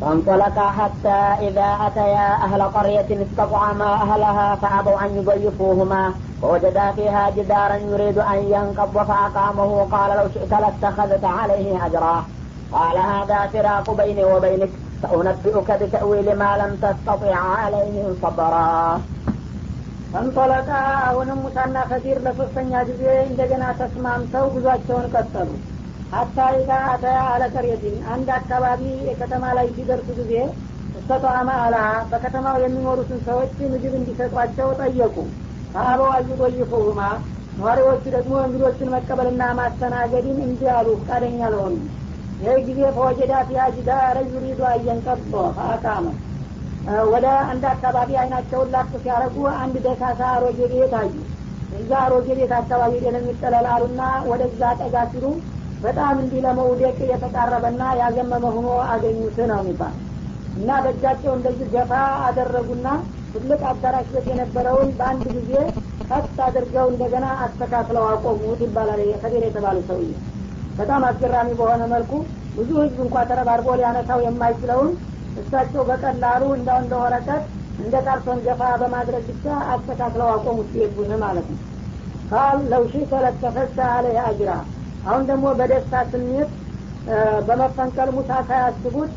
فانطلقا حتى إذا أتيا أهل قرية استطعما أهلها فأبوا أن يضيفوهما ووجدا فيها جدارا يريد أن ينقض فأقامه قال لو شئت لاتخذت عليه أجرا قال هذا فراق بيني وبينك سأنبئك بتأويل ما لم تستطع عليه صبرا ፈንጦለቃ አሁንም ሙሳና ከዲር ለሶስተኛ ጊዜ እንደገና ተስማምተው ጉዟቸውን ቀጠሉ ሀታ ኢዛ አተያ አለቀሬቲን አንድ አካባቢ የከተማ ላይ ሲደርሱ ጊዜ እስተጧማ አላ በከተማው የሚኖሩትን ሰዎች ምግብ እንዲሰጧቸው ጠየቁ። ከአበው አዩጦይፉሁማ ነዋሪዎቹ ደግሞ እንግዶችን መቀበልና ማስተናገድን እንዲህ አሉ። ፈቃደኛ ለሆኑ ይህ ጊዜ ፈወጀዳ ፊሃ ጅዳረ ዩሪዱ አየንቀጦ ፈአቃመ። ወደ አንድ አካባቢ አይናቸውን ላክ ሲያደረጉ አንድ ደሳሳ አሮጌ ቤት አዩ። እዛ አሮጌ ቤት አካባቢ ደለሚጠለላሉና ወደዛ ጠጋ ሲሉ በጣም እንዲህ ለመውደቅ የተቃረበና ያዘመመ ሆኖ አገኙት ነው የሚባል። እና በእጃቸው እንደዚህ ገፋ አደረጉና ትልቅ አዳራሽ ቤት የነበረውን በአንድ ጊዜ ቀጥ አድርገው እንደገና አስተካክለው አቆሙት ይባላል ከቤር የተባሉ ሰውዬ። በጣም አስገራሚ በሆነ መልኩ ብዙ ህዝብ እንኳ ተረባርቦ ሊያነሳው የማይችለውን እሳቸው በቀላሉ እንዳው እንደ ወረቀት እንደ ካርቶን ገፋ በማድረግ ብቻ አስተካክለው አቆሙት ቤቱን ማለት ነው። ካል ለውሺ ተለተፈሳ አለ አጅራ አሁን ደግሞ በደስታ ስሜት በመፈንቀል ሙሳ ሳያስቡት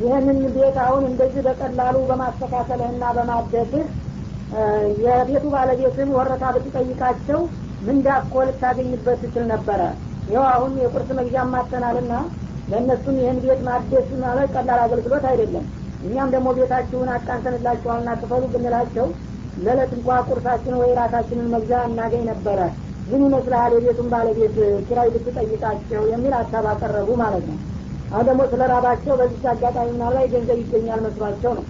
ይህንን ቤት አሁን እንደዚህ በቀላሉ በማስተካከልህና በማደስህ የቤቱ ባለቤትን ወረታ ብትጠይቃቸው ምንዳ ልታገኝበት ትችል ነበረ? ይኸው አሁን የቁርስ መግዣ ማተናልና ለእነሱም ይህን ቤት ማደስ ማለት ቀላል አገልግሎት አይደለም። እኛም ደግሞ ቤታችሁን አቃንተንላችኋልና ክፈሉ ብንላቸው ለዕለት እንኳ ቁርሳችን ወይ ራሳችንን መግዣ እናገኝ ነበረ ምን ይመስልሃል? የቤቱን ባለቤት ኪራይ ብትጠይቃቸው የሚል ሀሳብ አቀረቡ ማለት ነው። አሁን ደግሞ ስለ ራባቸው በዚህ አጋጣሚ ላይ ገንዘብ ይገኛል መስሏቸው ነው።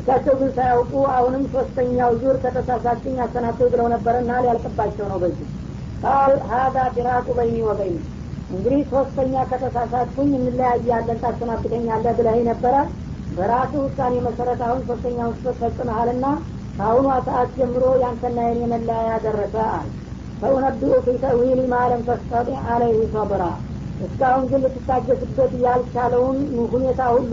እሳቸው ግን ሳያውቁ አሁንም ሶስተኛው ዙር ከተሳሳችኝ አሰናብተው ብለው ነበረና ሊያልቅባቸው ነው በዚህ። ቃል ሀዛ ፊራቁ በይኒ ወበይኒ። እንግዲህ ሶስተኛ ከተሳሳትኩኝ እንለያያለን ታሰናብተኛለህ ብለህ ነበረ። በራሱ ውሳኔ መሰረት አሁን ሶስተኛውን ስህተት ፈጽመሃልና ከአሁኗ ሰዓት ጀምሮ ያንተና የኔ መለያያ ደረሰ አል ፈኡነቢኡ ፊ ተዊል ማለም ተስተጢ አለይህ ሰብራ። እስካሁን ግን ልትታገስበት ያልቻለውን ሁኔታ ሁሉ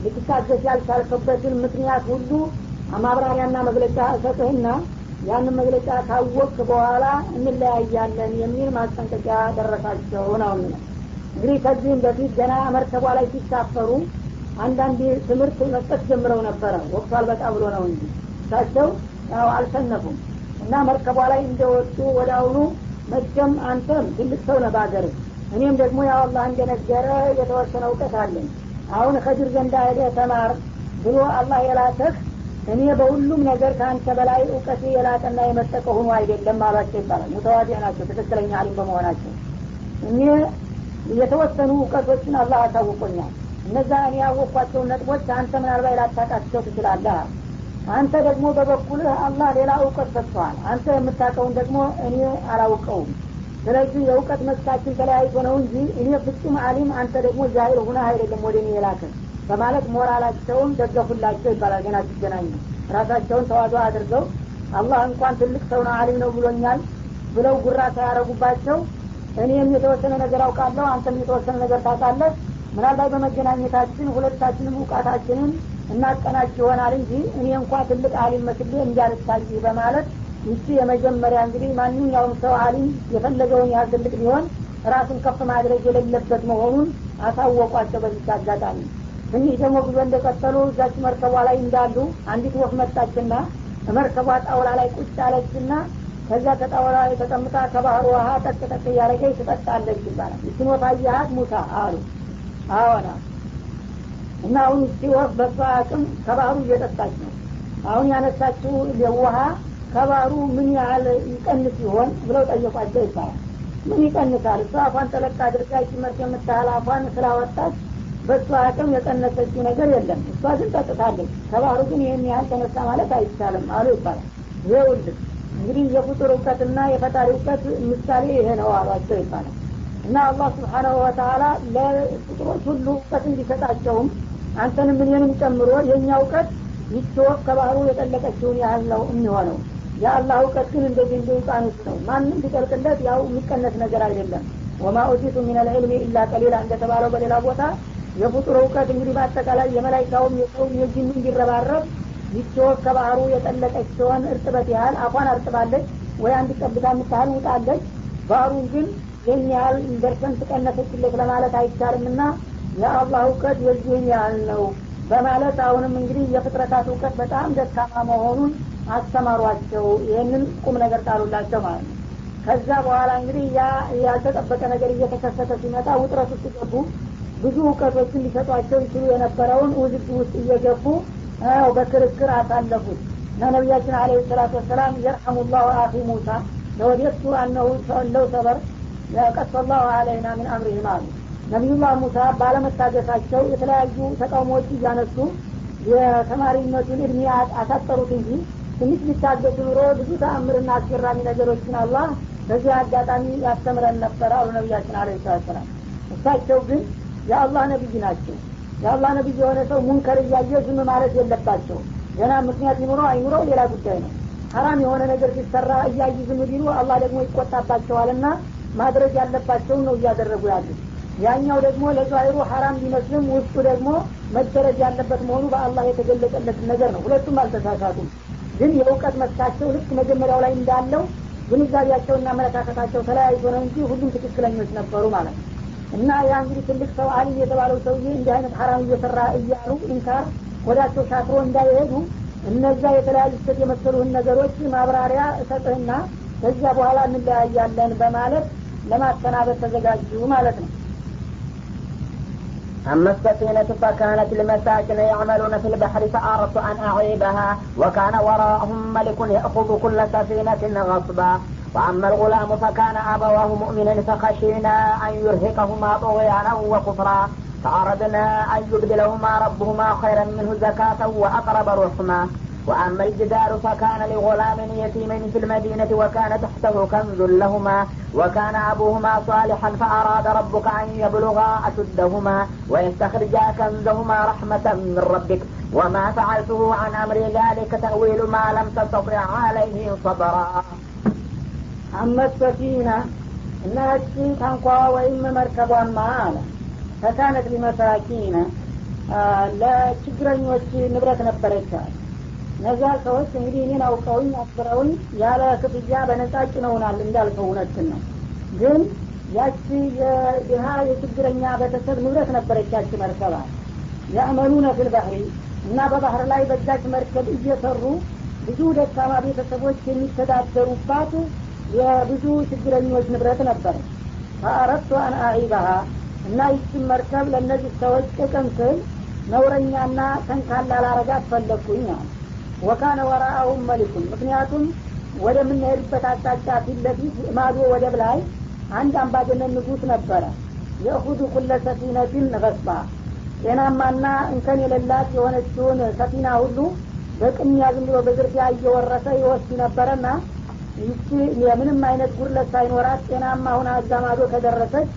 ልትታገስ ያልቻልከበትን ምክንያት ሁሉ ማብራሪያና መግለጫ እሰጥህና ያንን መግለጫ ካወቅ በኋላ እንለያያለን የሚል ማስጠንቀቂያ ደረሳቸው ነው እንግዲህ ከዚህም በፊት ገና መርከቧ ላይ ሲሳፈሩ አንዳንድ ትምህርት መስጠት ጀምረው ነበረ። ወቅቱ አልበቃ ብሎ ነው እንጂ እሳቸው ያው አልሰነፉም እና መርከቧ ላይ እንደወጡ ወደ አሁኑ መቼም አንተም ትልቅ ሰው ነህ በአገር። እኔም ደግሞ ያው አላህ እንደነገረ የተወሰነ እውቀት አለኝ። አሁን ከድር ዘንዳ ሄደህ ተማር ብሎ አላህ የላተህ እኔ በሁሉም ነገር ከአንተ በላይ እውቀቴ የላቀና የመጠቀ ሆኖ አይደለም አሏቸው ይባላል። ሙተዋዲ ናቸው ትክክለኛ አሊም በመሆናቸው። እኔ የተወሰኑ እውቀቶችን አላህ አሳውቆኛል። እነዛ እኔ ያወቅኳቸውን ነጥቦች አንተ ምናልባት ላታቃቸው ትችላለህ አንተ ደግሞ በበኩልህ አላህ ሌላ እውቀት ሰጥተዋል አንተ የምታውቀውን ደግሞ እኔ አላውቀውም። ስለዚህ የእውቀት መስካችን ተለያይቶ ነው እንጂ እኔ ፍጹም አሊም አንተ ደግሞ ጃሂል ሁነ አይደለም ወደ እኔ የላክን በማለት ሞራላቸውን ደገፉላቸው ይባላል። ገና ሲገናኙ ራሳቸውን ተዋዶ አድርገው አላህ እንኳን ትልቅ ሰው ነው አሊም ነው ብሎኛል ብለው ጉራ ሳያረጉባቸው እኔም የተወሰነ ነገር አውቃለሁ አንተም የተወሰነ ነገር ታውቃለህ። ምናልባት በመገናኘታችን ሁለታችንም እውቃታችንን እናቀናች ይሆናል እንጂ እኔ እንኳ ትልቅ አሊም መስሌ እንዳልታይ በማለት ይቺ የመጀመሪያ እንግዲህ ማንኛውም ሰው አሊም የፈለገውን ያህል ትልቅ ቢሆን ራሱን ከፍ ማድረግ የሌለበት መሆኑን አሳወቋቸው በዚች አጋጣሚ። ትንሽ ደግሞ ጉዞ እንደቀጠሉ እዛች መርከቧ ላይ እንዳሉ አንዲት ወፍ መጣችና መርከቧ ጣውላ ላይ ቁጭ አለችና ከዛ ከጣውላ ላይ ተቀምጣ ከባህር ውሀ ጠቅ ጠቅ እያደረገች ትጠጣለች ይባላል። ይችን ወፍ አየሃት ሙሳ አሉ። አዎና እና አሁን እቺ ወፍ በሷ አቅም ከባህሩ እየጠጣች ነው። አሁን ያነሳችው ውሀ ከባህሩ ምን ያህል ይቀንስ ይሆን ብለው ጠየቋቸው ይባላል። ምን ይቀንሳል? እሷ አፏን ጠለቅ አድርጋ ጭመርት የምታህል አፏን ስላወጣች በእሷ አቅም የቀነሰችው ነገር የለም። እሷ ግን ጠጥታለች። ከባህሩ ግን ይህን ያህል ተነሳ ማለት አይቻልም አሉ ይባላል። ይኸውልህ እንግዲህ የፍጡር እውቀትና የፈጣሪ እውቀት ምሳሌ ይሄ ነው አሏቸው ይባላል። እና አላህ ስብሓናሁ ወተላ ለፍጡሮች ሁሉ እውቀት እንዲሰጣቸውም አንተንም እኔንም ጨምሮ የእኛ እውቀት ይቺ ከባህሩ የጠለቀችውን ያህል ነው የሚሆነው። የአላህ እውቀት ግን እንደዚህ እንደ ውቃኖስ ነው። ማንም ቢጠልቅለት ያው የሚቀነስ ነገር አይደለም። ወማ ኡቲቱ ሚን አልዕልሚ ኢላ ቀሊላ እንደተባለው በሌላ ቦታ የፍጡር እውቀት እንግዲህ በአጠቃላይ የመላይካውም የሰውም የጅኑ እንዲረባረብ ይቺ ወፍ ከባህሩ የጠለቀች ሲሆን እርጥበት ያህል አፏን አርጥባለች ወይ አንድ ጠብታ የምታህል ውጣለች። ባህሩን ግን ይህን ያህል ደርሰን ትቀነሰችለት ለማለት አይቻልም ና የአላህ እውቀት የዚህን ያህል ነው በማለት አሁንም እንግዲህ የፍጥረታት እውቀት በጣም ደካማ መሆኑን አስተማሯቸው። ይህንን ቁም ነገር ጣሉላቸው ማለት ነው። ከዛ በኋላ እንግዲህ ያ ያልተጠበቀ ነገር እየተከሰተ ሲመጣ ውጥረት ውስጥ ገቡ። ብዙ እውቀቶችን ሊሰጧቸው ይችሉ የነበረውን ውዝግ ውስጥ እየገቡ በክርክር አሳለፉት። እና ነቢያችን አለ ሰላቱ ወሰላም የርሐሙ ላሁ አኺ ሙሳ ለወዴቱ አነሁ ለው ሰበር ቀሰ ላሁ አለይና ምን አምሪህም አሉ ነቢዩላህ ሙሳ ባለመታገሳቸው የተለያዩ ተቃውሞዎች እያነሱ የተማሪነቱን እድሜ አሳጠሩት እንጂ ትንሽ ሊታገሱ ኑሮ ብዙ ተአምርና አስገራሚ ነገሮችን አላህ በዚህ አጋጣሚ ያስተምረን ነበር አሉ ነቢያችን አለ ሰላም እሳቸው ግን የአላህ ነቢይ ናቸው። የአላህ ነቢይ የሆነ ሰው ሙንከር እያየ ዝም ማለት የለባቸው። ገና ምክንያት ይኑረው አይኑረው ሌላ ጉዳይ ነው። ሀራም የሆነ ነገር ሲሰራ እያዩ ዝም ቢሉ አላህ ደግሞ ይቆጣባቸዋልና ማድረግ ያለባቸውን ነው እያደረጉ ያሉት ያኛው ደግሞ ለዛሂሩ ሀራም ቢመስልም ውስጡ ደግሞ መደረግ ያለበት መሆኑ በአላህ የተገለጸለት ነገር ነው። ሁለቱም አልተሳሳቱም። ግን የእውቀት መስካቸው ልክ መጀመሪያው ላይ እንዳለው ግንዛቤያቸውና አመለካከታቸው ተለያይቶ ነው እንጂ ሁሉም ትክክለኞች ነበሩ ማለት ነው። እና ያ እንግዲህ ትልቅ ሰው አሊም የተባለው ሰውዬ እንዲህ አይነት ሀራም እየሰራ እያሉ ኢንካር ወዳቸው ሻክሮ እንዳይሄዱ እነዛ የተለያዩ ስህተት የመሰሉህን ነገሮች ማብራሪያ እሰጥህና ከዚያ በኋላ እንለያያለን በማለት ለማሰናበት ተዘጋጁ ማለት ነው أما السفينة فكانت لمساكن يعملون في البحر فأردت أن أعيبها وكان وراءهم ملك يأخذ كل سفينة غصبا. وأما الغلام فكان أبواه مؤمنا فخشينا أن يرهقهما طغيانا وكفرا. فأردنا أن يبدلهما ربهما خيرا منه زكاة وأقرب رحما وأما الجدار فكان لغلام يتيمين في المدينة وكان تحته كنز لهما وكان أبوهما صالحا فأراد ربك أن يبلغا أشدهما ويستخرجا كنزهما رحمة من ربك وما فعلته عن أمر ذلك تأويل ما لم تستطع عليه صبرا أما السفينة እና እቺ ታንኳ ወይም መርከቧማ አለ ፈካነት ሊመሳኪነ ለችግረኞች ንብረት ነበረች አለ እነዛ ሰዎች እንግዲህ እኔን አውቀውኝ አክብረውኝ ያለ ክፍያ በነጻ ጭነውናል እንዳልከው እውነትን ነው። ግን ያቺ የድሀ የችግረኛ ቤተሰብ ንብረት ነበረች ያቺ መርከባ ያዕመሉነ ፊል እና በባህር ላይ በዛች መርከብ እየሰሩ ብዙ ደካማ ቤተሰቦች የሚተዳደሩባት የብዙ ችግረኞች ንብረት ነበር። ፈአረቱ አን አዒባሃ እና ይችን መርከብ ለእነዚህ ሰዎች ጥቅም ስል ነውረኛና ተንካላ ላረጋት ፈለግኩኝ ወካነ ወራአሁም መሊኩን። ምክንያቱም ወደምንሄድበት አቅጣጫ ፊት ለፊት ማዶ ወደብ ላይ አንድ አምባገነን ንጉስ ነበረ። የእሁዱ ኩለ ሰፊነትን ገስባ ጤናማና እንከን የሌላት የሆነችውን ሰፊና ሁሉ በቅሚያ ዝም ብሎ በዝርፊያ እየወረሰ ይወስድ ነበረና ይቺ የምንም አይነት ጉድለት ሳይኖራት ጤናማ ሁና አዛማዶ ከደረሰች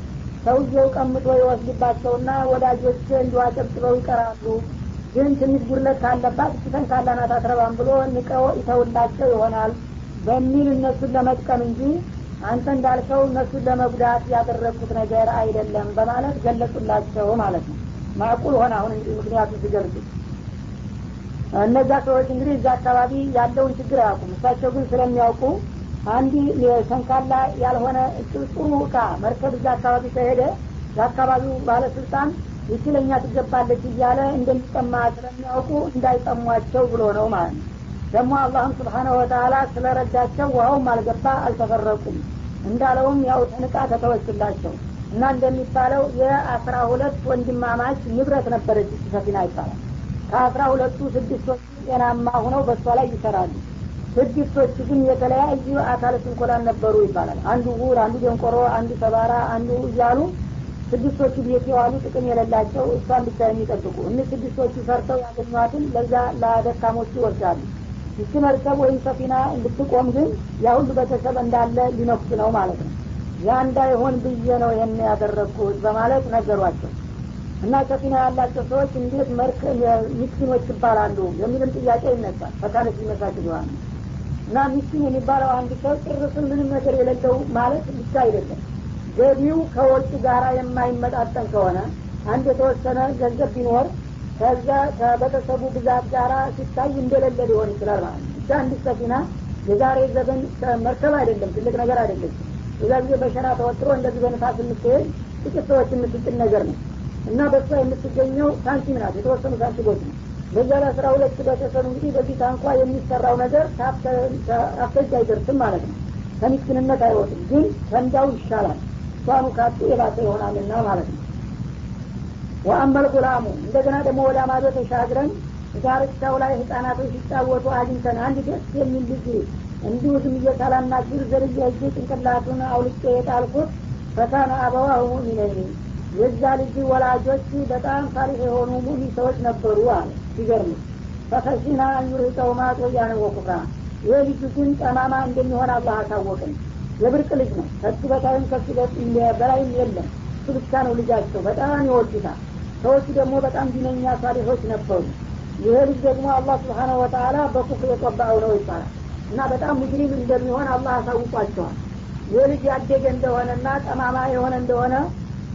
ሰውየው ቀምጦ ይወስድባቸውና ወዳጆች እንዲሁ አጨብጭበው ይቀራሉ ግን ትንሽ ጉድለት ካለባት እችተን ካላናት አትረባም ብሎ ንቀው ይተውላቸው ይሆናል በሚል እነሱን ለመጥቀም እንጂ አንተ እንዳልከው እነሱን ለመጉዳት ያደረግኩት ነገር አይደለም በማለት ገለጹላቸው ማለት ነው። ማዕቁል ሆነ አሁን እንግዲህ ምክንያቱ ሲገልጹ። እነዛ ሰዎች እንግዲህ እዛ አካባቢ ያለውን ችግር አያውቁም። እሳቸው ግን ስለሚያውቁ አንድ ሰንካላ ያልሆነ ጥሩ እቃ መርከብ እዛ አካባቢ ከሄደ የአካባቢው ባለስልጣን ይችለኛ ትገባለች እያለ እንደሚጠማ ስለሚያውቁ እንዳይጠሟቸው ብሎ ነው ማለት ነው። ደግሞ አላህም ስብሓነ ወተላ ስለረዳቸው ውሀውም አልገባ አልተፈረቁም። እንዳለውም ያው ተንቃ ተተወችላቸው። እና እንደሚባለው የአስራ ሁለት ወንድማማች ንብረት ነበረች ሰፊና ይባላል። ከአስራ ሁለቱ ስድስቶቹ ጤናማ ሁነው በእሷ ላይ ይሰራሉ። ስድስቶቹ ግን የተለያዩ አካለ ስንኮላን ነበሩ ይባላል። አንዱ ውር አንዱ ደንቆሮ አንዱ ሰባራ አንዱ እያሉ ስድስቶቹ ቤት የዋሉ ጥቅም የሌላቸው እሷን ብቻ የሚጠብቁ። እኒህ ስድስቶቹ ሰርተው ያገኟትን ለዛ ለደካሞቹ ይወስዳሉ። ይቺ መርከብ ወይም ሰፊና እንድትቆም ግን ያ ሁሉ ቤተሰብ እንዳለ ሊነኩስ ነው ማለት ነው። ያ እንዳይሆን ብዬ ነው ይህን ያደረግኩት በማለት ነገሯቸው። እና ሰፊና ያላቸው ሰዎች እንዴት መርክ ሚስኪኖች ይባላሉ የሚልም ጥያቄ ይነሳል። ፈካነት ሊመሳች ይሆናል። እና ሚስኪን የሚባለው አንድ ሰው ጭርስን ምንም ነገር የሌለው ማለት ብቻ አይደለም ገቢው ከወጪ ጋራ የማይመጣጠን ከሆነ አንድ የተወሰነ ገንዘብ ቢኖር ከዛ ከቤተሰቡ ብዛት ጋራ ሲታይ እንደሌለ ሊሆን ይችላል ማለት ነው። ብቻ አንድ ሰፊና የዛሬ ዘመን መርከብ አይደለም ትልቅ ነገር አይደለም። እዛ ጊዜ በሸራ ተወጥሮ እንደዚህ በንፋስ የምትሄድ ጥቂት ሰዎች የምትጭን ነገር ነው። እና በሷ የምትገኘው ሳንቲም ናት የተወሰኑ ሳንቲሞች ነው በዛ ለአስራ ሁለት ቤተሰብ እንግዲህ በዚህ ታንኳ የሚሰራው ነገር አፍተጅ አይደርስም ማለት ነው። ከምስኪንነት አይወጥም ግን ከንዳው ይሻላል እሷኑ ካጡ የባሰ ይሆናልና ማለት ነው። ወአመል ጉላሙ እንደገና ደግሞ ወደ ማዶ ተሻግረን ዳርቻው ላይ ህጻናቶች ሲጫወቱ አግኝተን አንድ ደስ የሚል ልጅ እንዲሁ ዝም እየሳላናግር ዘርያ እጅ ጭንቅላቱን አውልቄ የጣልኩት ፈካነ አበዋሁ ሙሚነይን የዛ ልጅ ወላጆች በጣም ሳሊሕ የሆኑ ሙሚን ሰዎች ነበሩ አለ። ሲገርም ፈከሽና አንዩርሂቀውማ ጦያነ ወኩፍራ ይህ ልጁ ግን ጠማማ እንደሚሆን አላህ አታወቅም የብርቅ ልጅ ነው። ከሱ በታይም ከሱ በላይም የለም። እሱ ብቻ ነው ልጃቸው። በጣም ይወዱታል። ሰዎቹ ደግሞ በጣም ዲነኛ ሳሊሖች ነበሩ። ይሄ ልጅ ደግሞ አላህ ስብሓነሁ ወተአላ በኩፍር የጠባው ነው ይባላል። እና በጣም ሙጅሪም እንደሚሆን አላህ አሳውቋቸዋል። ይህ ልጅ ያደገ እንደሆነና ጠማማ የሆነ እንደሆነ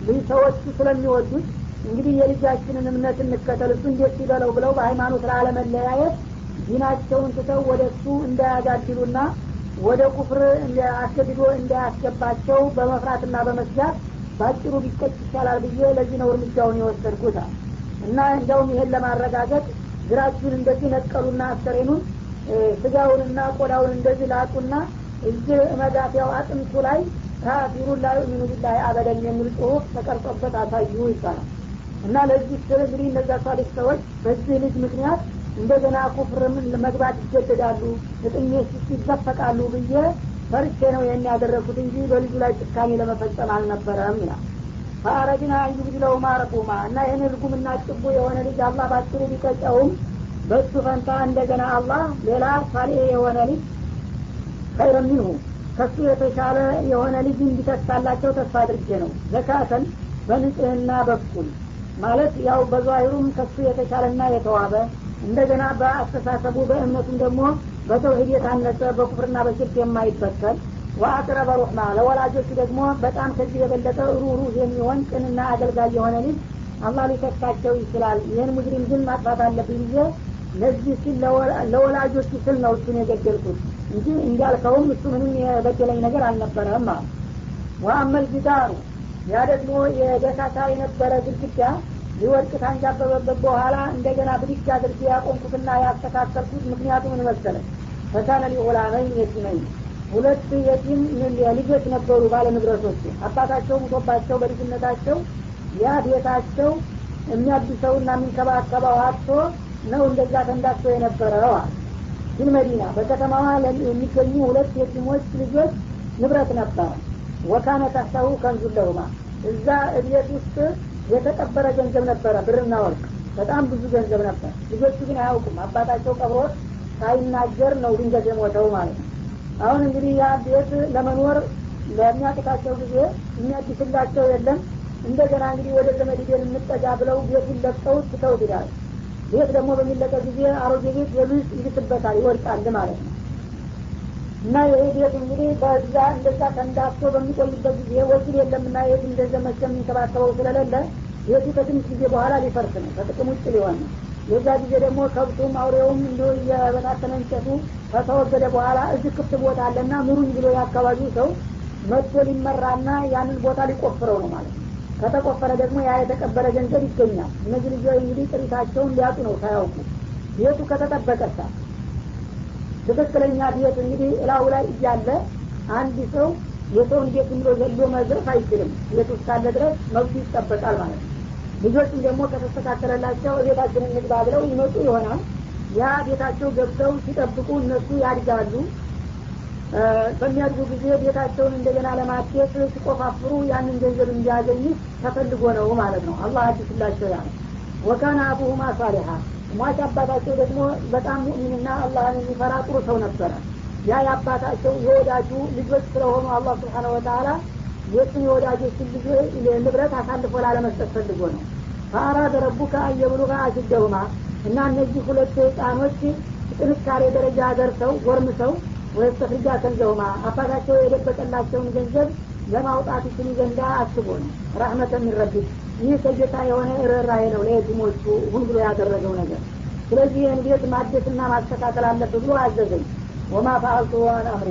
ልጅ ሰዎቹ ስለሚወዱት እንግዲህ የልጃችንን እምነት እንከተል እሱ እንዴት ሲበለው ብለው በሃይማኖት ላለመለያየት ዲናቸውን ትተው ወደ እሱ እንዳያጋድሉና ወደ ኩፍር አስገድዶ እንዳያስገባቸው በመፍራትና በመስጋት በአጭሩ ቢቀጭ ይቻላል ብዬ ለዚህ ነው እርምጃውን የወሰድኩታል እና እንዲያውም ይሄን ለማረጋገጥ ግራችሁን እንደዚህ ነቀሉና አስከሬኑን ስጋውንና ቆዳውን እንደዚህ ላጡና እዚህ መዳፊያው አጥንቱ ላይ ካፊሩን ላ ዩሚኑ ቢላህ አበደን የሚል ጽሁፍ ተቀርጾበት አሳዩ ይባላል። እና ለዚህ ስል እንግዲህ እነዛ ሳሊክ ሰዎች በዚህ ልጅ ምክንያት እንደገና ኩፍርም መግባት ይገደዳሉ? እጥሜ ይዘፈቃሉ ብዬ ፈርቼ ነው ይህን ያደረግኩት እንጂ በልጁ ላይ ጭካኔ ለመፈጸም አልነበረም ይላል። ፈአረድና አንዩብድለው ማረቁማ እና ይህን ልጉምና ጭቡ የሆነ ልጅ አላህ ባጭሩ ቢቀጨውም በሱ ፈንታ እንደገና አላህ ሌላ ሳሌ የሆነ ልጅ ኸይረ ሚንሁ ከሱ የተሻለ የሆነ ልጅ እንዲተካላቸው ተስፋ አድርጌ ነው። ዘካተን በንጽህና በኩል ማለት ያው በዛሂሩም ከሱ የተሻለና የተዋበ እንደገና በአስተሳሰቡ በእምነቱም ደግሞ በተውሂድ የታነጸ በኩፍርና በሽርክ የማይበከል ወአቅረበ ሩሕማ ለወላጆቹ ደግሞ በጣም ከዚህ የበለጠ ሩሩህ የሚሆን ቅንና አገልጋይ የሆነ ልጅ አላህ ሊተካቸው ይችላል። ይህን ሙጅሪም ግን ማጥፋት አለብኝ ብዬ ለዚህ ሲል ለወላጆቹ ስል ነው እሱን የገደልኩት እንጂ እንዳልከውም እሱ ምንም የበደለኝ ነገር አልነበረም አለ ወአመል ጅዳሩ ያ ደግሞ የደካታ የነበረ ግድግዳ ሊወድቅ ታንጃበበበት በኋላ እንደገና ብድግ አድርጌ ያቆምኩትና ያስተካከልኩት ምክንያቱ ምን መሰለ? ፈካነ ሊዑላመኝ የቲመኝ ሁለት የቲም ልጆች ነበሩ ባለ ንብረቶች አባታቸው ሙቶባቸው በልጅነታቸው ያ ቤታቸው የሚያድሰውና የሚንከባከበው አጥቶ ነው እንደዛ ተንዳስቶ የነበረው ግን መዲና በከተማዋ የሚገኙ ሁለት የቲሞች ልጆች ንብረት ነበረ ወካነ ታሳሁ ከንዙለሁማ። እዛ እቤት ውስጥ የተቀበረ ገንዘብ ነበረ ብርና ወርቅ። በጣም ብዙ ገንዘብ ነበር። ልጆቹ ግን አያውቁም። አባታቸው ቀብሮት ሳይናገር ነው ድንገት የሞተው ማለት ነው። አሁን እንግዲህ ያ ቤት ለመኖር ለሚያቅታቸው ጊዜ የሚያድስላቸው የለም። እንደገና እንግዲህ ወደ ዘመድ ቤት እንጠጋ ብለው ቤቱን ለቀው ትተው ይላል ቤት ደግሞ በሚለቀቅ ጊዜ አሮጌ ቤት የሉስ ይልስበታል ይወድቃል ማለት ነው እና ይሄ ቤት እንግዲህ በዛ እንደዛ ተንዳፍቶ በሚቆይበት ጊዜ ወኪል የለምና የት እንደዘመቸ የሚንከባከበው ስለሌለ ቤቱ ከትንሽ ጊዜ በኋላ ሊፈርስ ነው። ከጥቅም ውጭ ሊሆን ነው። የዛ ጊዜ ደግሞ ከብቱም አውሬውም እንዲ የበታተነ እንጨቱ ከተወገደ በኋላ እዚህ ክፍት ቦታ አለና ምሩኝ ብሎ የአካባቢው ሰው መጥቶ ሊመራና ያንን ቦታ ሊቆፍረው ነው ማለት ነው። ከተቆፈረ ደግሞ ያ የተቀበረ ገንዘብ ይገኛል። እነዚህ ልጆች እንግዲህ ጥሪታቸውን ሊያጡ ነው ሳያውቁ። ቤቱ ከተጠበቀሳ ትክክለኛ ቤት እንግዲህ እላው ላይ እያለ አንድ ሰው የሰውን ቤት ብሎ ዘሎ መዝረፍ አይችልም። ቤት ውስጥ ካለ ድረስ መብቱ ይጠበቃል ማለት ነው። ልጆችም ደግሞ ከተስተካከለላቸው ቤታችንን ንግባ ብለው ይመጡ ይሆናል። ያ ቤታቸው ገብተው ሲጠብቁ እነሱ ያድጋሉ። በሚያድጉ ጊዜ ቤታቸውን እንደገና ለማኬት ሲቆፋፍሩ ያንን ገንዘብ እንዲያገኙ ተፈልጎ ነው ማለት ነው። አላህ አዲስላቸው ያ ወካነ አቡሁማ ሳሊሓ ሟች አባታቸው ደግሞ በጣም ሙእሚንና አላህን የሚፈራ ጥሩ ሰው ነበረ። ያ የአባታቸው የወዳጁ ልጆች ስለሆኑ አላህ ስብሓነ ወተላ የእሱን የወዳጆችን ልጆች ንብረት አሳልፎ ላለመስጠት ፈልጎ ነው። ፈአራደ ረቡከ አየብሉጋ አሽደሁማ እና እነዚህ ሁለት ህፃኖች ጥንካሬ ደረጃ ደርሰው ጎርምሰው ወይስተፍርጃ ከንዘውማ አባታቸው የደበቀላቸውን ገንዘብ ለማውጣት ይችሉ ዘንዳ አስቦ ነው። ረህመተ የሚረብት ይህ ከጌታ የሆነ ርኅራኄ ነው ለየቲሞቹ ሁን ብሎ ያደረገው ነገር። ስለዚህ ይህን ቤት ማደስና ማስተካከል አለብህ ብሎ አዘዘኝ። ወማ ፈአልቱ አምሪ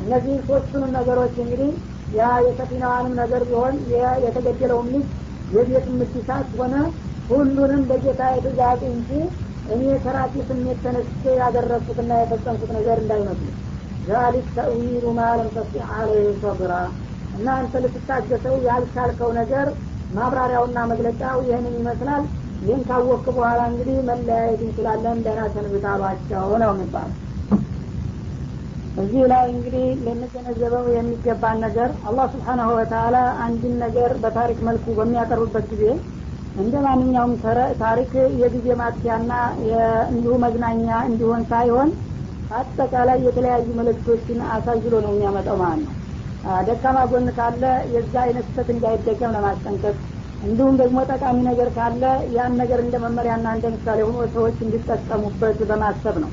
እነዚህን ሶስቱንም ነገሮች እንግዲህ ያ የሰፊናዋንም ነገር ቢሆን የተገደለውም ልጅ የቤት ምትሳት ሆነ ሁሉንም በጌታ የትእዛዝ እንጂ እኔ ከራሴ ስሜት ተነስቼ ያደረግኩትና የፈጸምኩት ነገር እንዳይመስሉ ዛሊክ ተእዊሉ ማለም ተስጢዕ አለህ ሰብራ እና አንተ ልትታገሰው ያልቻልከው ነገር ማብራሪያውና መግለጫው ይህንን ይመስላል። ይህን ካወቅክ በኋላ እንግዲህ መለያየት እንችላለን። ደህና ሰንብታሏቸው ነው የሚባል እዚህ ላይ እንግዲህ ልንገነዘበው የሚገባን ነገር አላህ ስብሓናሁ ወተላ አንድን ነገር በታሪክ መልኩ በሚያቀርብበት ጊዜ እንደ ማንኛውም ታሪክ የጊዜ ማጥፊያና እንዲሁ መዝናኛ እንዲሆን ሳይሆን አጠቃላይ የተለያዩ መልእክቶችን አሳይሎ ነው የሚያመጣው ማለት ነው ደካማ ጎን ካለ የዛ አይነት ስህተት እንዳይደገም ለማስጠንቀቅ እንዲሁም ደግሞ ጠቃሚ ነገር ካለ ያን ነገር እንደ መመሪያና እንደ ምሳሌ ሆኖ ሰዎች እንዲጠቀሙበት በማሰብ ነው።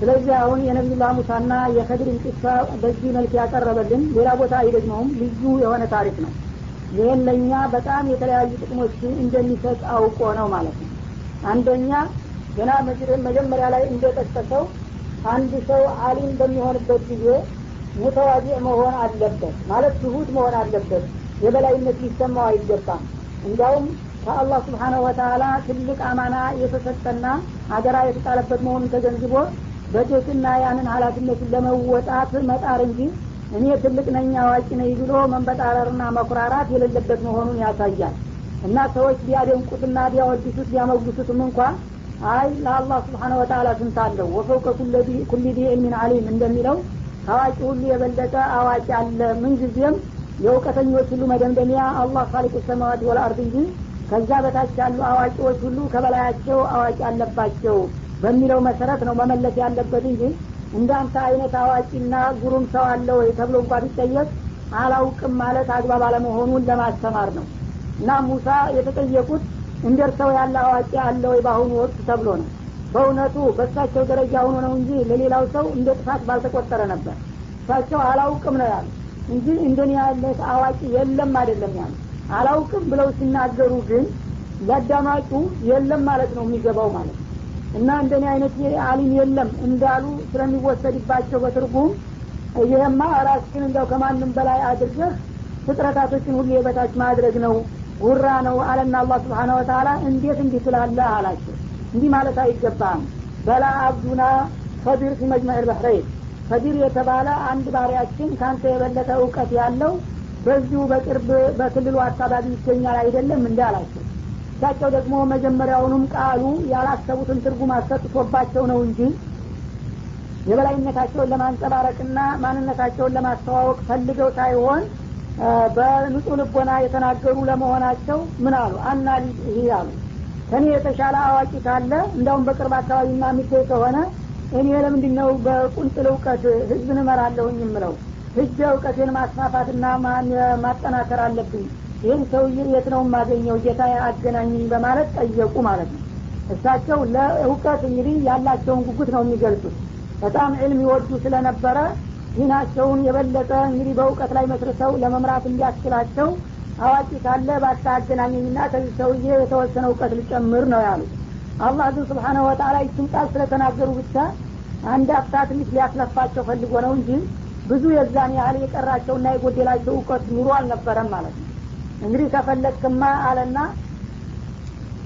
ስለዚህ አሁን የነቢዩላህ ሙሳና የከድርን ቂሳ በዚህ መልክ ያቀረበልን ሌላ ቦታ አይደግመውም ልዩ የሆነ ታሪክ ነው። ይህን ለእኛ በጣም የተለያዩ ጥቅሞች እንደሚሰጥ አውቆ ነው ማለት ነው። አንደኛ ገና መጀመሪያ ላይ እንደጠቀሰው አንድ ሰው አሊም በሚሆንበት ጊዜ ሙተዋዲዕ መሆን አለበት። ማለት ትሁት መሆን አለበት። የበላይነት ሊሰማው አይገባም። እንዲያውም ከአላህ ስብሓነሁ ወተላ ትልቅ አማና የተሰጠና አደራ የተጣለበት መሆኑን ተገንዝቦ በትህትና ያንን ሀላፊነቱን ለመወጣት መጣር እንጂ እኔ ትልቅ ነኝ አዋቂ ነኝ ብሎ መንበጣረርና መኩራራት የሌለበት መሆኑን ያሳያል። እና ሰዎች ቢያደንቁትና ቢያወድሱት ቢያመጉሱትም እንኳ አይ ለአላህ سبحانه وتعالى ስንት አለው? وفوق كل ذي علم عليم እንደሚለው አዋቂ ሁሉ የበለጠ አዋቂ አለ። ምንጊዜም የእውቀተኞች ሁሉ መደምደሚያ አላህ خالق السماوات والأرض እንጂ ከዛ በታች ያሉ አዋቂዎች ሁሉ ከበላያቸው አዋቂ አለባቸው በሚለው መሰረት ነው መመለስ ያለበት እንጂ እንዳንተ አይነት አዋቂና ጉሩም ሰው አለ ወይ ተብሎ እንኳ ቢጠየቅ አላውቅም ማለት አግባብ አለመሆኑን ለማስተማር ነው። እና ሙሳ የተጠየቁት እንደርሰው ያለ አዋቂ አለ ወይ በአሁኑ ወቅት ተብሎ ነው በእውነቱ በእሳቸው ደረጃ ሆኖ ነው እንጂ ለሌላው ሰው እንደ ጥፋት ባልተቆጠረ ነበር። እሳቸው አላውቅም ነው ያሉ እንጂ እንደኔ ያለ አዋቂ የለም አይደለም ያሉ አላውቅም ብለው ሲናገሩ ግን ለአዳማጩ የለም ማለት ነው የሚገባው ማለት ነው። እና እንደኔ አይነት አሊም የለም እንዳሉ ስለሚወሰድባቸው በትርጉም ይህማ ራስህን እንደው ከማንም በላይ አድርገህ ፍጥረታቶችን ሁሉ የበታች ማድረግ ነው። ውራ ነው አለና አላህ ስብሓን ወተላ እንዴት እንዲህ ትላለህ አላቸው እንዲህ ማለት አይገባም። በላ አብዱና ከቢር ፊ መጅመዕ ከቢር የተባለ አንድ ባሪያችን ከአንተ የበለጠ እውቀት ያለው በዚሁ በቅርብ በክልሉ አካባቢ ይገኛል አይደለም እንዲ አላቸው። እሳቸው ደግሞ መጀመሪያውንም ቃሉ ያላሰቡትን ትርጉም አሰጥቶባቸው ነው እንጂ የበላይነታቸውን ለማንጸባረቅና ማንነታቸውን ለማስተዋወቅ ፈልገው ሳይሆን በንጹህ ልቦና የተናገሩ ለመሆናቸው ምን አሉ? አና ይህ አሉ ከኔ የተሻለ አዋቂ ካለ እንዳውም በቅርብ አካባቢ የሚገኝ ከሆነ እኔ ለምንድ ነው በቁንጥል እውቀት ህዝብን እመራለሁኝ የምለው? ህጀ እውቀቴን ማስፋፋትና ማጠናከር አለብኝ? ይህን ሰውዬ የት ነው የማገኘው? ጌታ አገናኝኝ በማለት ጠየቁ ማለት ነው። እሳቸው ለእውቀት እንግዲህ ያላቸውን ጉጉት ነው የሚገልጹት። በጣም ዕልም ይወዱ ስለነበረ ዲናቸውን የበለጠ እንግዲህ በእውቀት ላይ መስርተው ለመምራት እንዲያስችላቸው አዋቂ ካለ ባታ አገናኘኝና ከዚህ ሰውዬ የተወሰነ እውቀት ልጨምር ነው ያሉት። አላህ ግን ስብሓነ ወተላ ይችን ቃል ስለተናገሩ ብቻ አንድ አፍታ ትንሽ ሊያስለፋቸው ፈልጎ ነው እንጂ ብዙ የዛን ያህል የቀራቸውና የጎደላቸው እውቀት ኑሮ አልነበረም ማለት ነው። እንግዲህ ከፈለግክማ አለና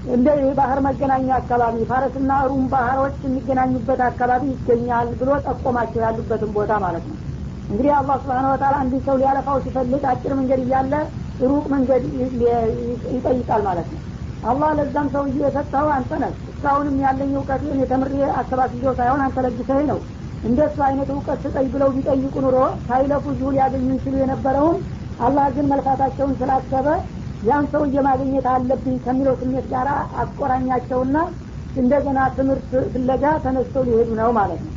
እንደ ባህር መገናኛ አካባቢ ፋረስና ሩም ባህሮች የሚገናኙበት አካባቢ ይገኛል ብሎ ጠቆማቸው ያሉበትን ቦታ ማለት ነው። እንግዲህ አላህ سبحانه وتعالى አንድን ሰው ሊያለፋው ሲፈልግ አጭር መንገድ እያለ ሩቅ መንገድ ይጠይቃል ማለት ነው። አላህ ለዛም ሰውዬ የሰጠው አንተ ነህ። እስካሁንም ያለኝ እውቀቴን የተምሬ አሰባስየው ሳይሆን አንተ ለግሰኝ ነው። እንደሱ አይነት እውቀት ስጠኝ ብለው ቢጠይቁ ኑሮ ሳይለፉ እዚሁ ሊያገኙ ይችሉ የነበረውን አላህ ግን መልፋታቸውን ስላሰበ ያን ሰውዬ ማግኘት አለብኝ ከሚለው ስሜት ጋር አቆራኛቸውና እንደገና ትምህርት ፍለጋ ተነስተው ሊሄዱ ነው ማለት ነው።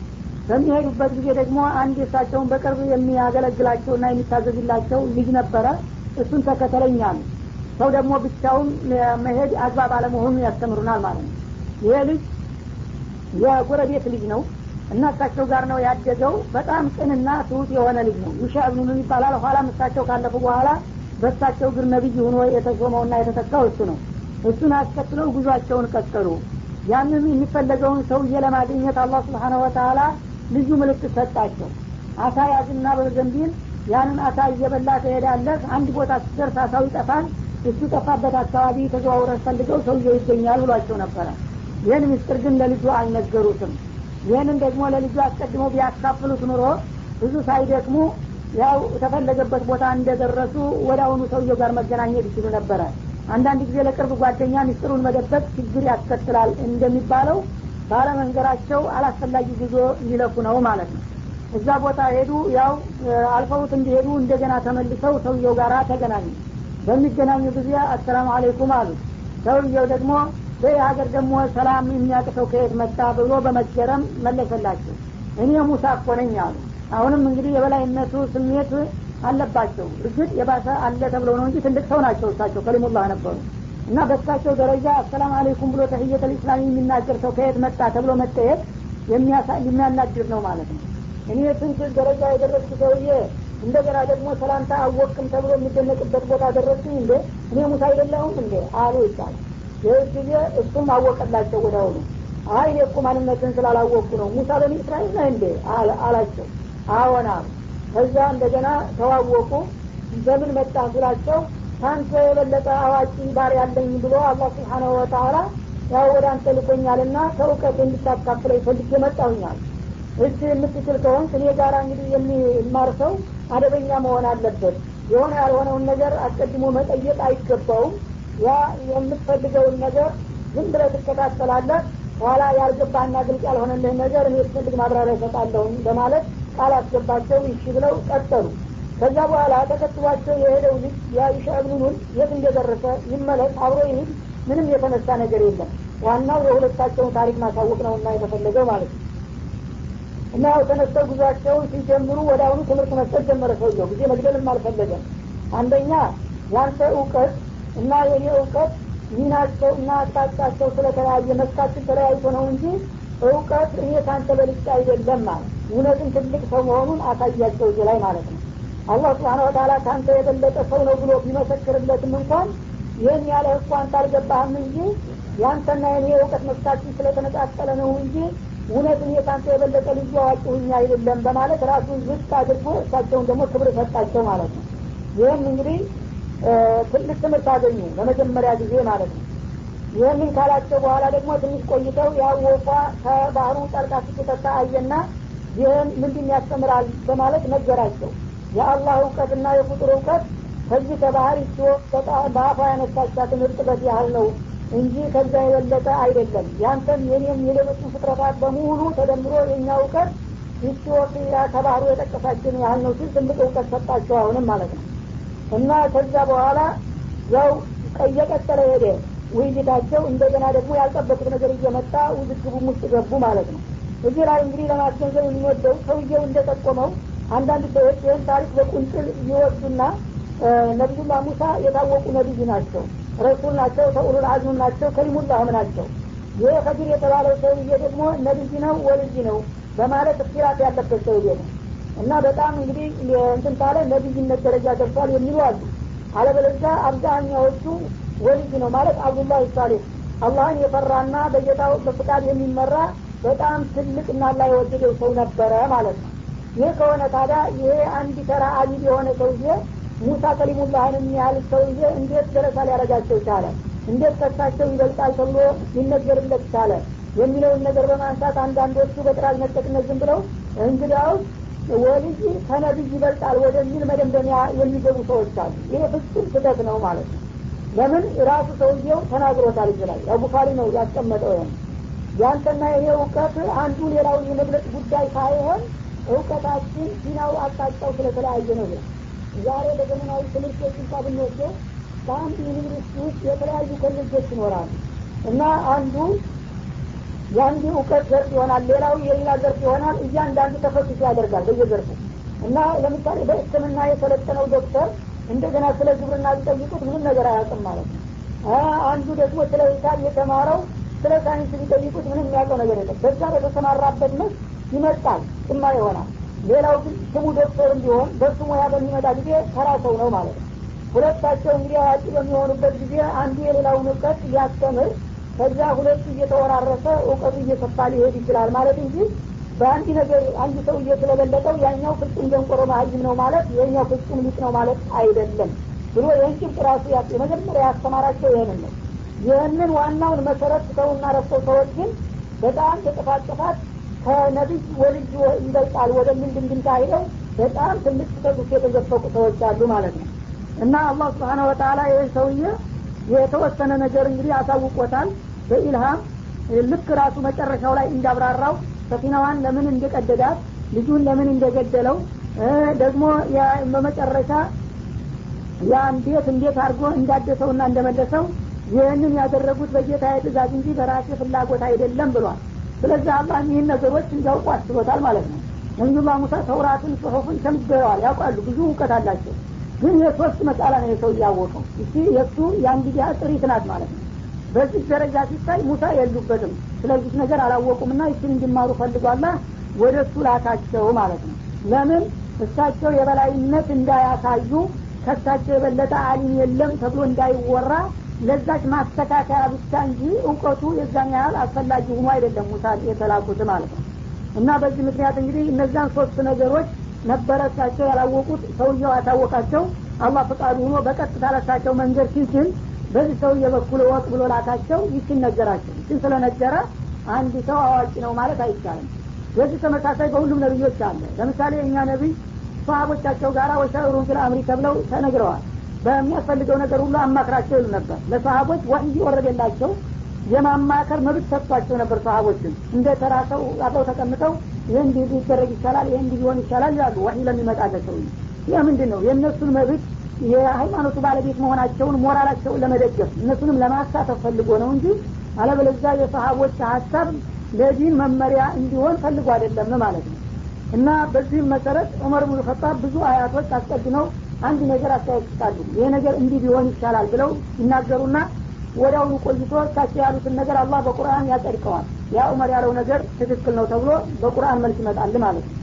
በሚሄዱበት ጊዜ ደግሞ አንድ የሳቸውን በቅርብ የሚያገለግላቸውና የሚታዘዝላቸው ልጅ ነበረ እሱን ተከተለኛል ሰው ደግሞ ብቻውን መሄድ አግባብ አለመሆኑን ያስተምሩናል ማለት ነው። ይሄ ልጅ የጎረቤት ልጅ ነው እና እሳቸው ጋር ነው ያደገው። በጣም ቅንና ትሁት የሆነ ልጅ ነው። ዩሻ ብኑን ይባላል። ኋላም እሳቸው ካለፉ በኋላ በእሳቸው እግር ነቢይ ሆኖ የተሾመውና የተተካው እሱ ነው። እሱን አስከትለው ጉዟቸውን ቀጠሉ። ያንን የሚፈለገውን ሰውዬ ለማግኘት አላህ ስብሓነ ወተላ ልዩ ምልክት ሰጣቸው። አሳ ያዝና በዘንቢል ያንን አሳ እየበላ ትሄዳለህ። አንድ ቦታ ስትደርስ አሳው ይጠፋል። እሱ ጠፋበት አካባቢ ተዘዋውረ ፈልገው ሰውየው ይገኛል ብሏቸው ነበረ። ይህን ምስጢር ግን ለልጁ አልነገሩትም። ይህንን ደግሞ ለልጁ አስቀድሞ ቢያካፍሉት ኑሮ ብዙ ሳይደክሙ ያው የተፈለገበት ቦታ እንደደረሱ ወደ አሁኑ ሰውየው ጋር መገናኘት ይችሉ ነበረ። አንዳንድ ጊዜ ለቅርብ ጓደኛ ሚስጥሩን መደበቅ ችግር ያስከትላል እንደሚባለው ባለመንገራቸው አላስፈላጊ ጉዞ ሊለፉ ነው ማለት ነው እዛ ቦታ ሄዱ ያው አልፈውት እንዲሄዱ እንደገና ተመልሰው ሰውየው ጋር ተገናኙ። በሚገናኙ ጊዜ አሰላሙ አለይኩም አሉ። ሰውየው ደግሞ በይህ ሀገር ደግሞ ሰላም የሚያቅተው ከየት መጣ ብሎ በመገረም መለሰላቸው። እኔ ሙሳ እኮ ነኝ አሉ። አሁንም እንግዲህ የበላይነቱ ስሜት አለባቸው። እርግጥ የባሰ አለ ተብለው ነው እንጂ ትልቅ ሰው ናቸው እሳቸው ከሊሙላህ ነበሩ። እና በእሳቸው ደረጃ አሰላም አለይኩም ብሎ ተህየተ ልእስላም የሚናገር ሰው ከየት መጣ ተብሎ መጠየቅ የሚያናድር ነው ማለት ነው እኔ ስንት ደረጃ የደረስኩ ሰውዬ? እንደገና ደግሞ ሰላምታ አወቅም ተብሎ የሚደነቅበት ቦታ ደረስኩኝ እንዴ? እኔ ሙሳ አይደለሁም እንዴ? አሉ ይባላል። ይህ ጊዜ እሱም አወቀላቸው ወደ አሁኑ አይ እኔ እኮ ማንነትን ስላላወቅኩ ነው። ሙሳ በኒ እስራኤል ነህ እንዴ? አላቸው። አዎን ከዛ እንደገና ተዋወቁ። በምን መጣ ስላቸው ከአንተ የበለጠ አዋቂ ባር ያለኝ ብሎ አላህ ስብሓናሁ ወተላ ያው ወደ አንተ ልኮኛልና ከእውቀት እንድታካፍለ ፈልጌ መጣሁኛል እስ የምትችል ከሆን እኔ ጋር እንግዲህ የሚማር ሰው አደበኛ መሆን አለበት። የሆነ ያልሆነውን ነገር አስቀድሞ መጠየቅ አይገባውም። ያ የምትፈልገውን ነገር ዝም ብለ ትከታተላለህ። ኋላ ያልገባህና ግልጽ ያልሆነልህ ነገር እኔ ትፈልግ ማብራሪያ ይሰጣለሁኝ በማለት ቃል አስገባቸው ይሺ ብለው ቀጠሉ። ከዛ በኋላ ተከትሏቸው የሄደው ልጅ የአይሻ እብኑን የት እንደደረሰ ይመለስ አብሮ ይሂድ ምንም የተነሳ ነገር የለም። ዋናው የሁለታቸውን ታሪክ ማሳወቅ ነው እና የተፈለገው ማለት ነው እና ያው ተነስተው ጉዟቸውን ሲጀምሩ ወደ አሁኑ ትምህርት መስጠት ጀመረ ሰውየው። ጊዜ መግደልም አልፈለገም። አንደኛ ያንተ እውቀት እና የኔ እውቀት ሚናቸው እና አቅጣጫቸው ስለተለያየ መስካችን ተለያይቶ ነው እንጂ እውቀት እኔ ካንተ በልጫ አይደለም እውነትን ትልቅ ሰው መሆኑን አሳያቸው እዚህ ላይ ማለት ነው። አላህ ስብሓን ወተላ ከአንተ የበለጠ ሰው ነው ብሎ ቢመሰክርለትም እንኳን ይህን ያለ እኮ አንተ አልገባህም እንጂ ያንተና የኔ እውቀት መስካችን ስለተነጣጠለ ነው እንጂ እውነት እኔ ከአንተ የበለጠ ልዩ አዋቂ ሁኛ አይደለም በማለት ራሱን ዝቅ አድርጎ እሳቸውን ደግሞ ክብር ሰጣቸው ማለት ነው። ይህም እንግዲህ ትልቅ ትምህርት አገኙ ለመጀመሪያ ጊዜ ማለት ነው። ይህንን ካላቸው በኋላ ደግሞ ትንሽ ቆይተው ያወቋ ከባህሩ ጠልቃ ስትጠጣ አየና ይህን ምንድን ያስተምራል በማለት ነገራቸው። የአላህ እውቀትና የፍጡር እውቀት ከዚህ ከባህር ሲወቅ በአፏ ያነሳቻትን እርጥበት ያህል ነው እንጂ ከዛ የበለጠ አይደለም። ያንተም የኔም የሌሎችን ፍጥረታት በሙሉ ተደምሮ የእኛ እውቀት ይችወቅ ከባህሩ የጠቀሳችን ያህል ነው ሲል ትልቅ እውቀት ሰጣቸው አሁንም ማለት ነው። እና ከዛ በኋላ ያው እየቀጠለ ሄደ። ውይይታቸው እንደገና ደግሞ ያልጠበቁት ነገር እየመጣ ውዝግቡም ውስጥ ገቡ ማለት ነው። እዚህ ላይ እንግዲህ ለማስገንዘብ የሚወደው ሰውየው እንደጠቆመው አንዳንድ ሰዎች ይህን ታሪክ በቁንጥል ይወዱና ነቢዩላህ ሙሳ የታወቁ ነቢይ ናቸው ረሱል ናቸው ተኡሉል አዝም ናቸው ከሊሙላህም ናቸው? ይህ ከዲር የተባለው ሰውዬ ደግሞ ነቢይ ነው ወልይ ነው በማለት እክትራፍ ያለበት ሰውዬ ነው። እና በጣም እንግዲህ እንትን ካለ ነቢይነት ደረጃ ደርሷል የሚሉ አሉ። አለበለዚያ አብዛኛዎቹ ወልይ ነው ማለት አብዱላህ ሳሌህ አላህን የፈራና በጌታው በፍቃድ የሚመራ በጣም ትልቅ እና ላ የወደደው ሰው ነበረ ማለት ነው። ይህ ከሆነ ታዲያ ይሄ አንድ ተራ አቢድ የሆነ ሰውዬ ሙሳ ከሊሙላህን የሚያህል ሰውዬ እንዴት ደረሳ ሊያረጋቸው ቻለ? እንዴት ከሳቸው ይበልጣል ተብሎ ሊነገርለት ቻለ? የሚለውን ነገር በማንሳት አንዳንዶቹ በጥራዝ ነጠቅነት ዝም ብለው እንግዲያውስ ወልይ ከነቢይ ይበልጣል ወደሚል መደምደሚያ የሚገቡ ሰዎች አሉ። ይሄ ፍጹም ስህተት ነው ማለት ነው። ለምን? ራሱ ሰውየው ተናግሮታል ይችላል ያው ቡኻሪ ነው ያስቀመጠው ይሆን ያንተና ይሄ እውቀት አንዱ ሌላውን የመግለጽ ጉዳይ ሳይሆን እውቀታችን ዲናው አቅጣጫው ስለተለያየ ነው ይላል ዛሬ በዘመናዊ ትምህርቶች እንኳ ብንወስደው በአንድ ዩኒቨርሲቲ ውስጥ የተለያዩ ኮሌጆች ይኖራሉ እና አንዱ የአንዱ እውቀት ዘርፍ ይሆናል ሌላው የሌላ ዘርፍ ይሆናል እያንዳንዱ ተፈትሾ ያደርጋል በየዘርፉ እና ለምሳሌ በህክምና የሰለጠነው ዶክተር እንደገና ስለ ግብርና ቢጠይቁት ምንም ነገር አያውቅም ማለት ነው። አንዱ ደግሞ ስለ ሂሳብ የተማረው ስለ ሳይንስ ቢጠይቁት ምንም የሚያውቀው ነገር የለም። በዛ በተሰማራበት መስ ይመጣል ጭማ ይሆናል ሌላው ግን ስሙ ዶክተር እንዲሆን በሱ ሙያ በሚመጣ ጊዜ ተራ ሰው ነው ማለት ነው። ሁለታቸው እንግዲህ አዋቂ በሚሆኑበት ጊዜ አንዱ የሌላውን እውቀት ሊያስተምር ከዚያ ሁለቱ እየተወራረሰ እውቀቱ እየሰፋ ሊሄድ ይችላል ማለት እንጂ በአንድ ነገር አንድ ሰው እየተለበለጠው ያኛው ፍጹም ደንቆሮ መሀይም ነው ማለት የኛው ፍጹም ሊቅ ነው ማለት አይደለም ብሎ ይህን ጭብጥ ራሱ የመጀመሪያ ያስተማራቸው ይህንን ነው። ይህንን ዋናውን መሰረት ሰውና ረስተው ሰዎች ግን በጣም በጥፋት ጥፋት ከነቢይ ወልጅ ይበልጣል ወደሚል ድንድምታ ሂደው በጣም ትልቅ ስህተት የተዘፈቁ ሰዎች አሉ ማለት ነው። እና አላህ ስብሓነ ወተላ ይህን ሰውዬ የተወሰነ ነገር እንግዲህ አሳውቆታል። በኢልሃም ልክ ራሱ መጨረሻው ላይ እንዳብራራው ሰፊናዋን ለምን እንደቀደዳት ልጁን ለምን እንደገደለው ደግሞ በመጨረሻ ያን ቤት እንዴት አድርጎ እንዳደሰውና እንደመለሰው ይህንን ያደረጉት በጌታ ትእዛዝ እንጂ በራሴ ፍላጎት አይደለም ብሏል ስለዚህ አላህ ይህን ነገሮች እንዲያውቁ አስቦታል ማለት ነው። ነቢዩላህ ሙሳ ተውራትን ጽሁፍን ሸምገዋል ያውቃሉ ብዙ እውቀት አላቸው። ግን የሶስት መሳላ ነው የሰው እያወቀው። እቺ የእሱ የአንድ ጥሪት ናት ማለት ነው። በዚህ ደረጃ ሲታይ ሙሳ የሉበትም። ስለዚህ ነገር አላወቁምና ይችን እንዲማሩ ፈልጓላ ወደ እሱ ላካቸው ማለት ነው። ለምን? እሳቸው የበላይነት እንዳያሳዩ ከሳቸው የበለጠ አሊም የለም ተብሎ እንዳይወራ ለዛች ማስተካከያ ብቻ እንጂ እውቀቱ የዛን ያህል አስፈላጊ ሆኖ አይደለም ሙሳ የተላኩት ማለት ነው። እና በዚህ ምክንያት እንግዲህ እነዛን ሶስት ነገሮች ነበረ እሳቸው ያላወቁት ሰውየው ያታወቃቸው አላህ ፈቃዱ ሆኖ በቀጥታ ለሳቸው መንገድ ሲችል በዚህ ሰውዬ በኩል ወቅ ብሎ ላካቸው ይችን ነገራቸው። ይችን ስለነገረ አንድ ሰው አዋቂ ነው ማለት አይቻልም። በዚህ ተመሳሳይ በሁሉም ነቢዮች አለ። ለምሳሌ እኛ ነቢይ ሰሀቦቻቸው ጋር ወሻሩን ፊል አምሪ ተብለው ተነግረዋል በሚያስፈልገው ነገር ሁሉ አማክራቸው ይሉ ነበር። ለሰሀቦች ወህይ ወረደላቸው የማማከር መብት ሰጥቷቸው ነበር ሰሀቦችን እንደ ተራ ሰው አብረው ተቀምጠው ይህ እንዲህ ሊደረግ ይቻላል ይህ እንዲህ ሊሆን ይቻላል ይላሉ። ወህይ ለሚመጣለት ሰው ይህ ምንድን ነው የእነሱን መብት የሃይማኖቱ ባለቤት መሆናቸውን ሞራላቸውን ለመደገፍ እነሱንም ለማሳተፍ ፈልጎ ነው እንጂ አለበለዚያ የሰሀቦች ሀሳብ ለዲን መመሪያ እንዲሆን ፈልጎ አይደለም ማለት ነው። እና በዚህም መሰረት ዑመር ብኑ ብዙ አያቶች አስቀድመው አንድ ነገር አስተያየት ይሰጣሉ። ይሄ ነገር እንዲህ ቢሆን ይቻላል ብለው ይናገሩና ወዲያውኑ ቆይቶ እሳቸው ያሉትን ነገር አላህ በቁርአን ያጸድቀዋል። ያ ዑመር ያለው ነገር ትክክል ነው ተብሎ በቁርአን መልክ ይመጣል ማለት ነው።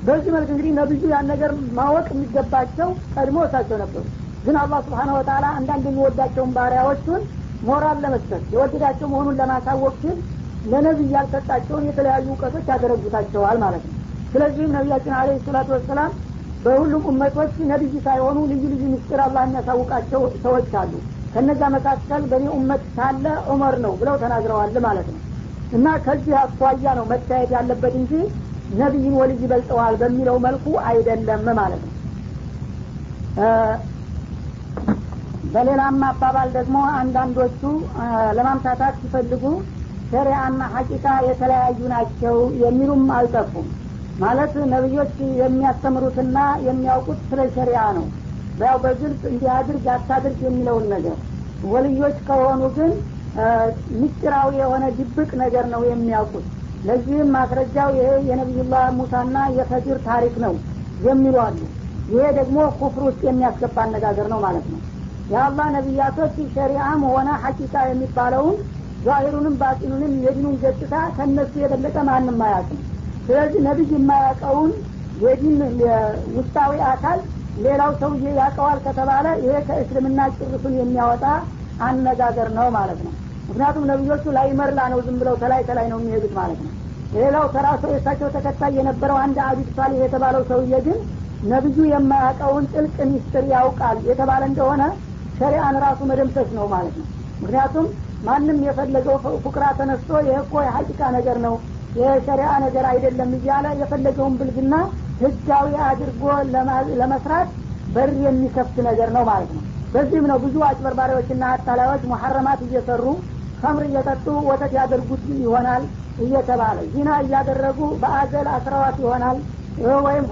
በዚህ መልክ እንግዲህ ነብዩ ያን ነገር ማወቅ የሚገባቸው ቀድሞ እሳቸው ነበሩ። ግን አላህ ስብሓነ ወተላ አንዳንድ የሚወዳቸውን ባሪያዎቹን ሞራል ለመስጠት የወደዳቸው መሆኑን ለማሳወቅ ሲል ለነቢይ ያልሰጣቸውን የተለያዩ እውቀቶች ያደረጉታቸዋል ማለት ነው። ስለዚህም ነቢያችን አለ ሰላቱ ወሰላም በሁሉም እመቶች ነቢይ ሳይሆኑ ልዩ ልዩ ምስጢር አላህ የሚያሳውቃቸው ሰዎች አሉ። ከነዛ መካከል በእኔ ኡመት ካለ ዑመር ነው ብለው ተናግረዋል ማለት ነው። እና ከዚህ አኳያ ነው መታየት ያለበት እንጂ ነቢይን ወልይ ይበልጠዋል በሚለው መልኩ አይደለም ማለት ነው። በሌላም አባባል ደግሞ አንዳንዶቹ ለማምታታት ሲፈልጉ ሸሪአና ሀቂቃ የተለያዩ ናቸው የሚሉም አልጠፉም ማለት ነቢዮች የሚያስተምሩትና የሚያውቁት ስለ ሸሪያ ነው። ያው በግልጽ እንዲያድርግ አታድርግ የሚለውን ነገር ወልዮች ከሆኑ ግን ምስጢራዊ የሆነ ድብቅ ነገር ነው የሚያውቁት። ለዚህም ማስረጃው ይሄ የነቢዩላህ ሙሳና የፈጅር ታሪክ ነው የሚሉ አሉ። ይሄ ደግሞ ኩፍር ውስጥ የሚያስገባ አነጋገር ነው ማለት ነው። የአላህ ነቢያቶች ሸሪአም ሆነ ሐቂቃ የሚባለውን ዛሂሩንም ባጢኑንም የዲኑን ገጽታ ከነሱ የበለጠ ማንም አያውቅም ስለዚህ ነቢይ የማያውቀውን የዲን ውስጣዊ አካል ሌላው ሰውዬ ያውቀዋል ከተባለ ይሄ ከእስልምና ጭርሱን የሚያወጣ አነጋገር ነው ማለት ነው። ምክንያቱም ነቢዮቹ ላይ መርላ ነው ዝም ብለው ከላይ ከላይ ነው የሚሄዱት ማለት ነው። ሌላው ተራ ሰው የእሳቸው ተከታይ የነበረው አንድ አቢድ ሳሊህ የተባለው ሰውዬ ግን ነቢዩ የማያውቀውን ጥልቅ ሚስጥር ያውቃል የተባለ እንደሆነ ሸሪአን ራሱ መደምሰስ ነው ማለት ነው። ምክንያቱም ማንም የፈለገው ፉቅራ ተነስቶ ይህ የሀቂቃ ነገር ነው የሸሪአ ነገር አይደለም እያለ የፈለገውን ብልግና ህጋዊ አድርጎ ለመስራት በር የሚከፍት ነገር ነው ማለት ነው። በዚህም ነው ብዙ አጭበርባሪዎችና አታላዮች ሙሐረማት እየሰሩ ከምር እየጠጡ ወተት ያደርጉት ይሆናል እየተባለ ዚና እያደረጉ በአዘል አስረዋት ይሆናል። ወይም